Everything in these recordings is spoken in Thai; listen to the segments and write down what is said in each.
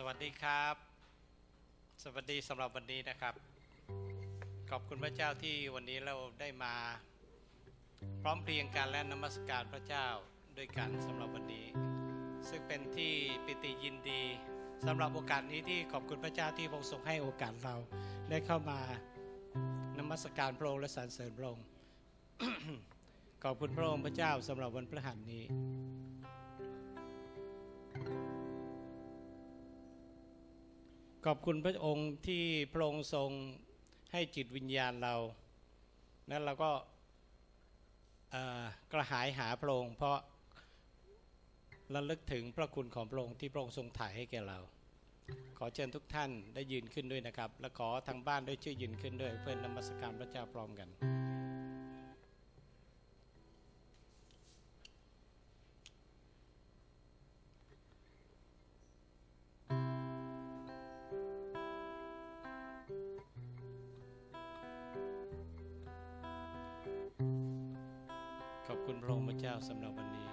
สวัสดีครับ สวัสดีสำหรับวันนี้นะครับ ขอบคุณพระเจ้าที่วันนี้เราได้มา พร้อมเพรียงกันและนมัสการพระเจ้าด้วยกันสำหรับวันนี้ ซึ่งเป็นที่ปิติยินดีสำหรับโอกาสนี้ที่ขอบคุณพระเจ้าที่พระองค์ทรงให้โอกาสเราได้เข้ามานมัสการพระองค์และสรรเสริญพระองค์ขอบคุณพระองค์พระเจ้าสำหรับวันพฤหัสนี้ ขอบคุณพระองค์ที่พระองค์ทรงให้จิตวิญญาณเรา นั้นเราก็กระหายหาพระองค์เพราะระลึกถึงพระคุณของพระองค์ที่พระองค์ทรงถ่ายให้แก่เรา ขอเชิญทุกท่านได้ยืนขึ้นด้วยนะครับ และขอทางบ้านได้ช่วยยืนขึ้นด้วยเพื่อนนมัสการพระเจ้าพร้อมกัน เจ้าสำหรับวันนี้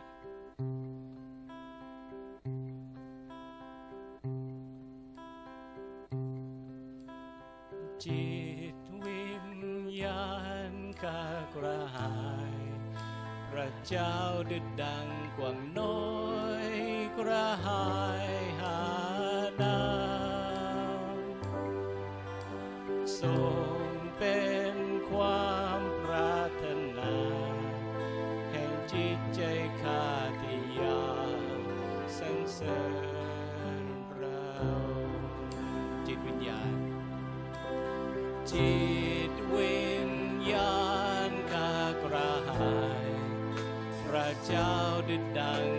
ตวิญญาณ จิตวิญญาณกากระหาย พระเจ้าดุจดัง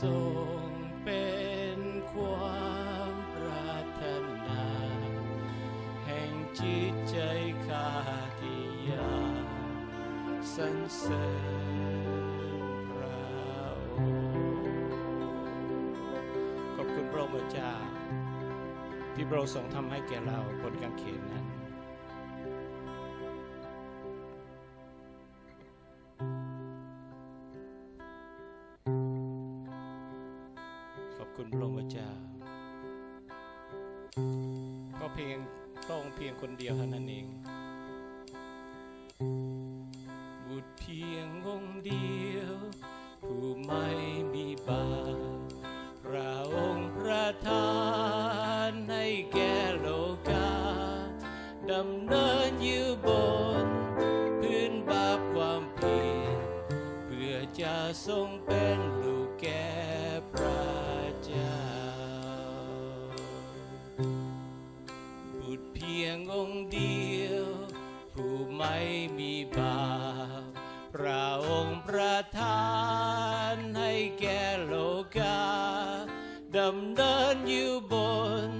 ทรงเป็นความปรารถนา แห่งจิตใจข้าที่ยากสรรเสริญพระองค์ขอบคุณพระองค์เจ้าที่พระองค์ทรงทำให้แก่เราบนกางเขนนั้น ดำเนินอยู่บน พื้นบาปความผิดเพื่อจะทรงเป็นลูกแก่พระเจ้าบุตรเพียงองค์เดียว ผู้ไม่มีบาปพระองค์ประทานให้แก่โลกาดำเนินอยู่บน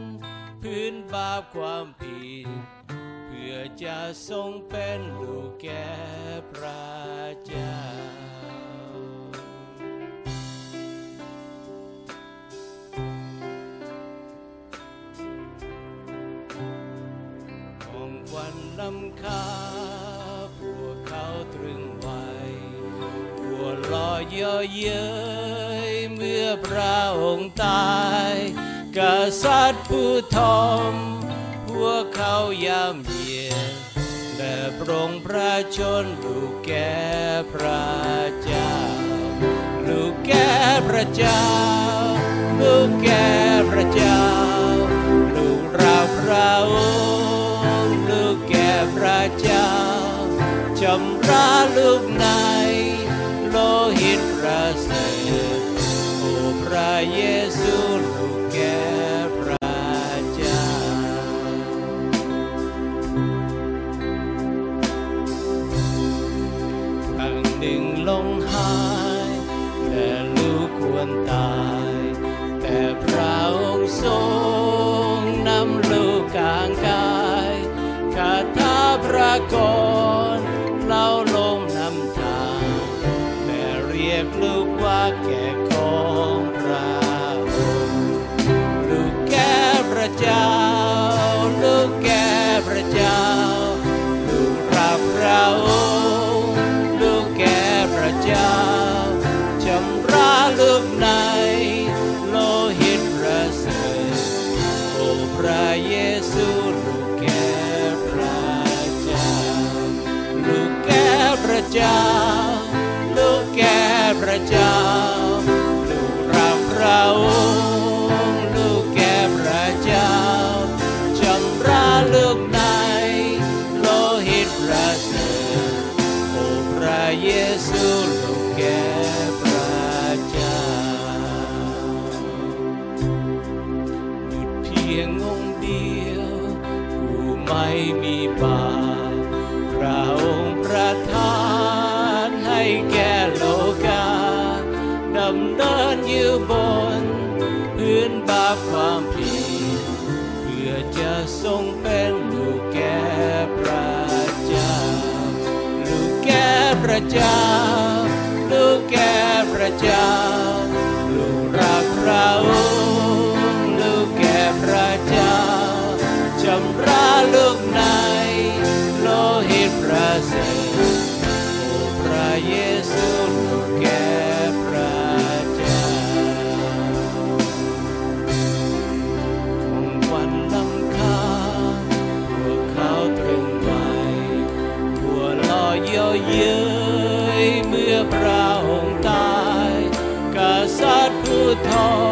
พื้นบาปความ จะทรงเป็นลูกแก่พระเจ้าของควันลำคาพวกเขาตรึงไว้หัวลอยเย่อเย้ยเมื่อพระองค์ตาย กษัตริย์ผู้ทอม พวกเขายามเยียและปรงพระชนลูกแก่พระเจ้า ลูกแก่พระเจ้า ลูกแก่พระเจ้า ลูกเราพระองค์ลูกแก่พระเจ้าชำระลูกในโลหิตประเสริฐโอ้พระเยซู คาถาพระกรเล่าลงนำทางแม่เรียกลูกว่าแก่ apart.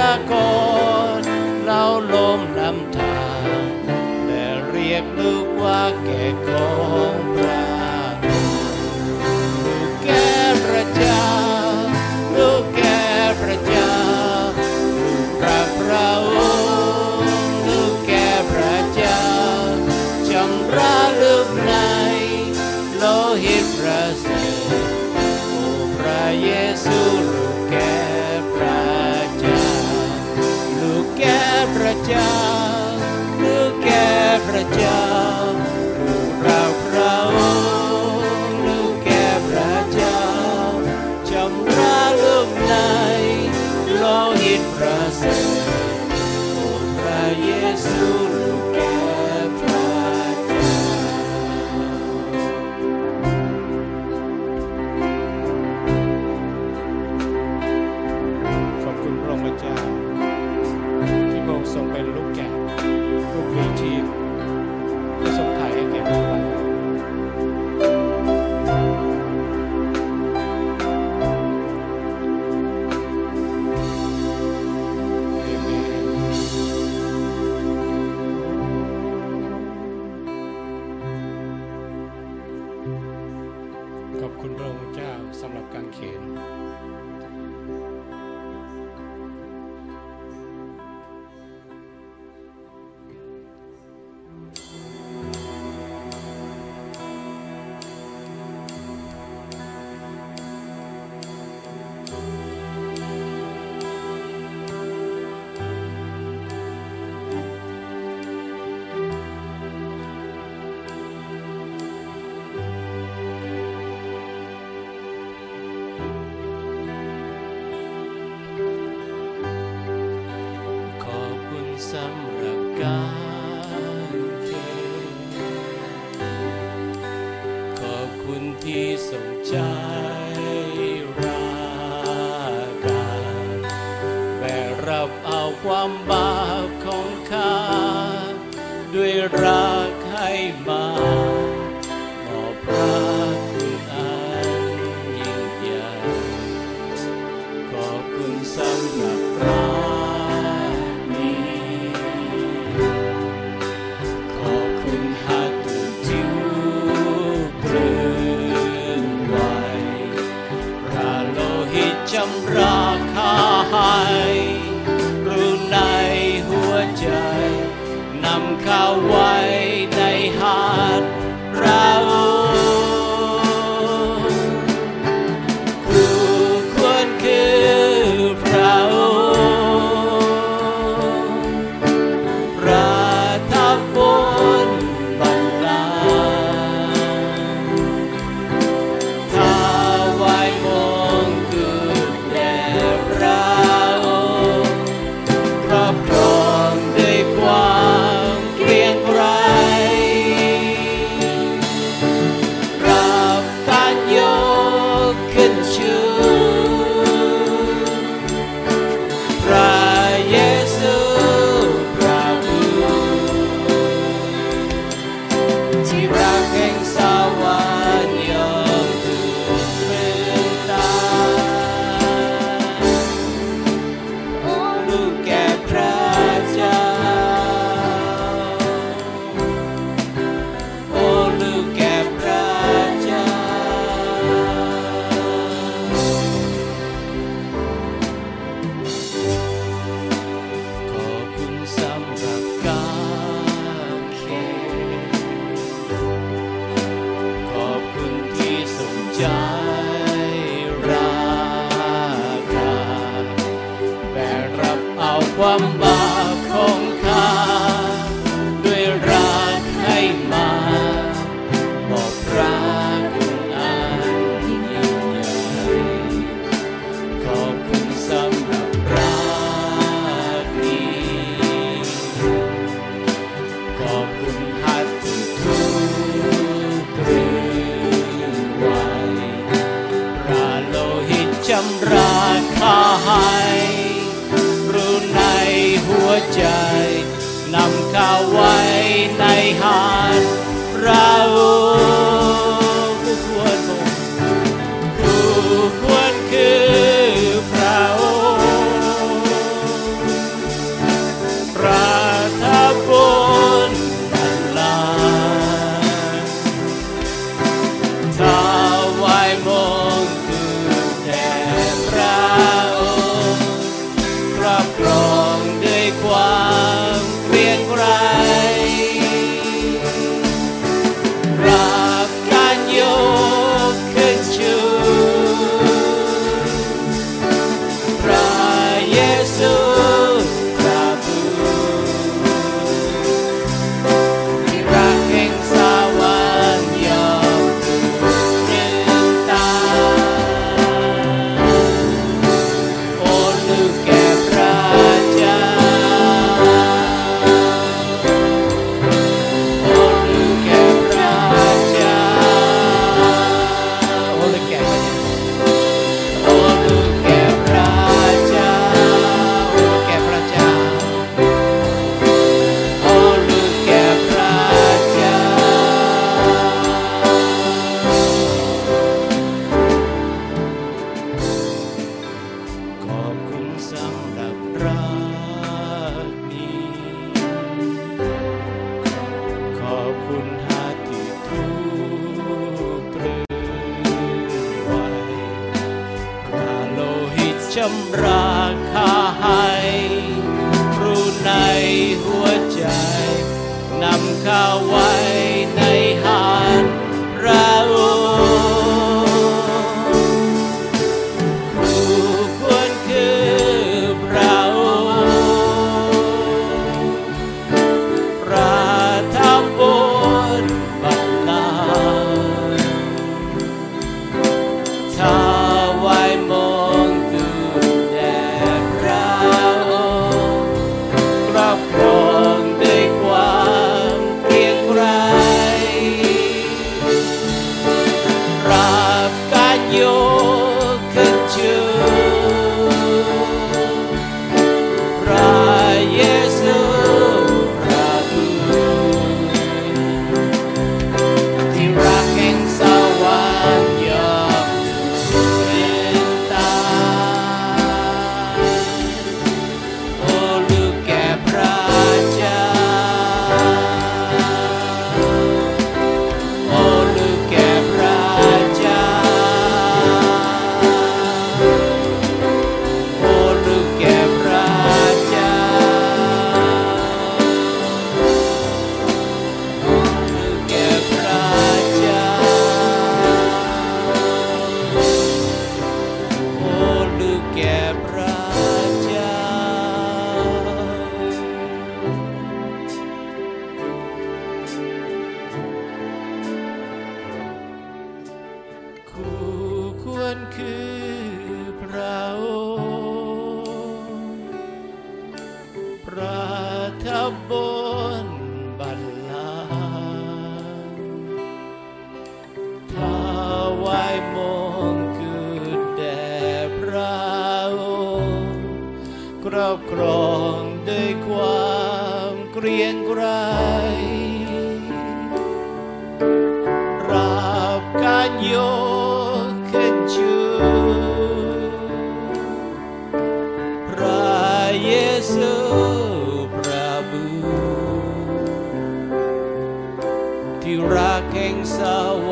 ระกรเราลมนำทางแต่เรียกลูกว่าแก่กร Jaja. ระเย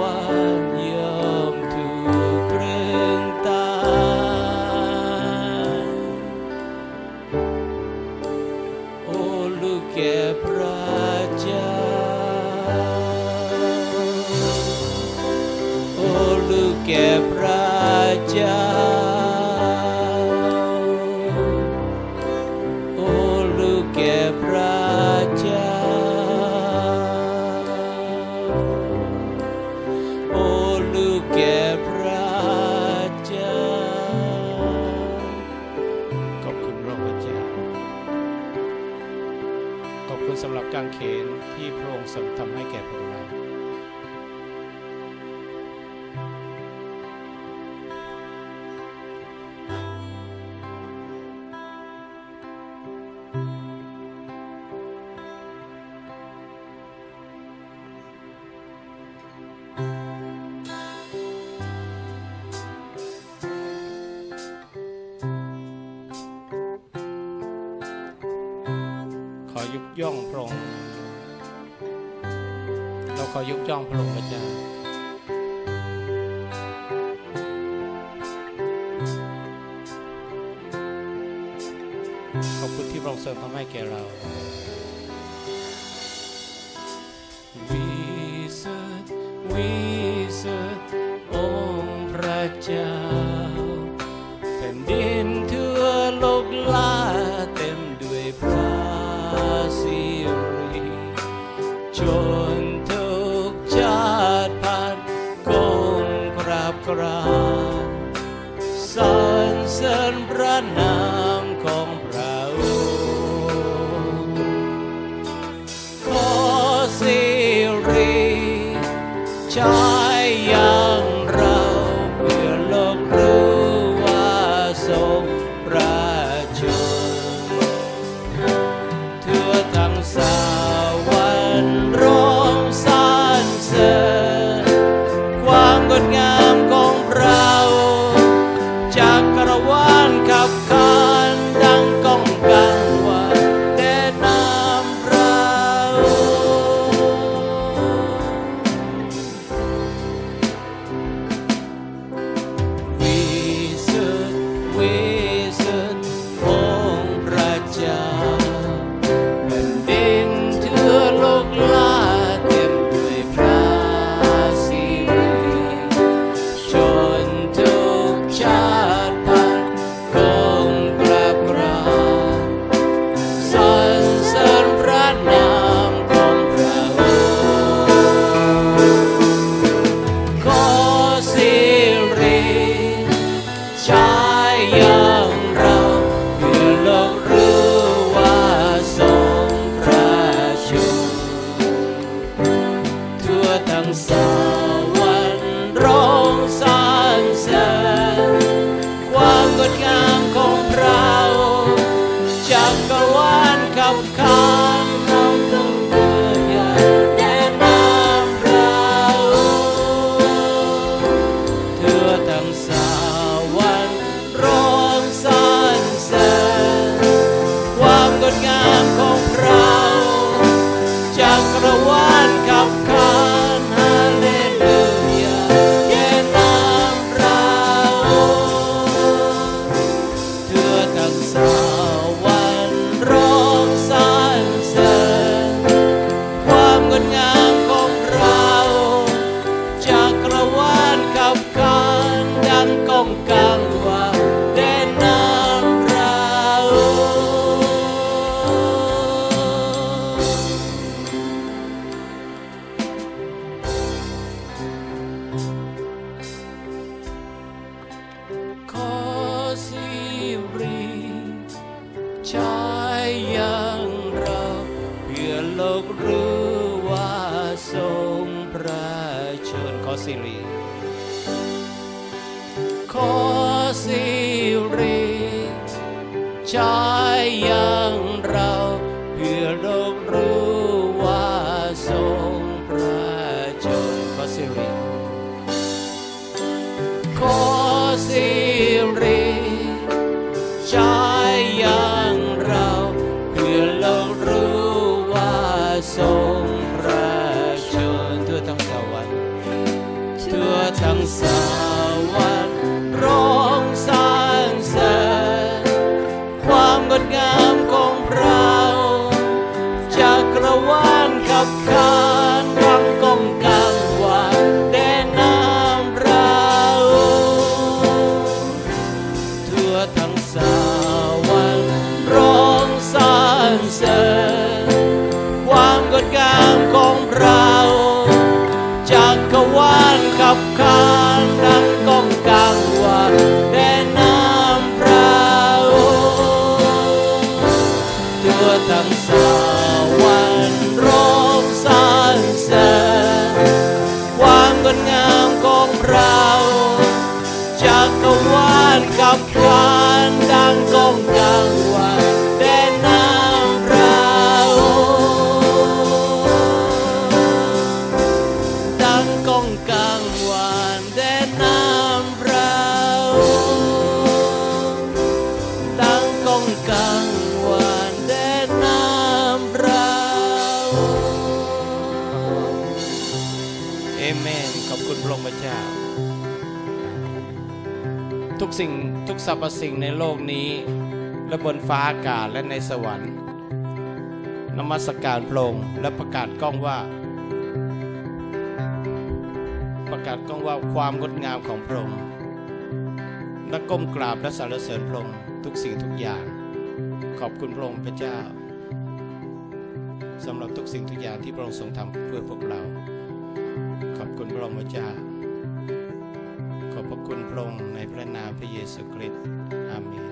ย่องพระองค์เราขอยกย่องพระองค์พระเจ้าขอบคุณที่พระองค์เสริมทำให้แก่เราวิเศษวิเศษองค์พระเจ้าแผ่นดินทั่วโลกลาย not. ขอสิริชายยังเราเพื่อโลกรู้ว่าทรงพระเชิญขอสิริขอสิริชาย ความงดงามของเรา จากระวานกับเขา ก้องกลางวานแดนน้ำเราตั้งก้องกลางวานแดนน้ำเราเอเมนขอบคุณพระเจ้า ทุกสิ่งทุกสรรพสิ่งในโลกนี้ และบนฟ้าอากาศและในสวรรค์นมัสการพระองค์และประกาศก้องว่า ประกาศกล้องว่าความงดงามของพระองค์และก้มกราบและสรรเสริญพระองค์ทุกสิ่งทุกอย่าง ขอบคุณพระองค์พระเจ้าสำหรับทุกสิ่งทุกอย่างที่พระองค์ทรงทำเพื่อพวกเรา ขอบคุณพระองค์พระเจ้า ขอบพระคุณพระองค์ในพระนามพระเยซูคริสต์อาเมน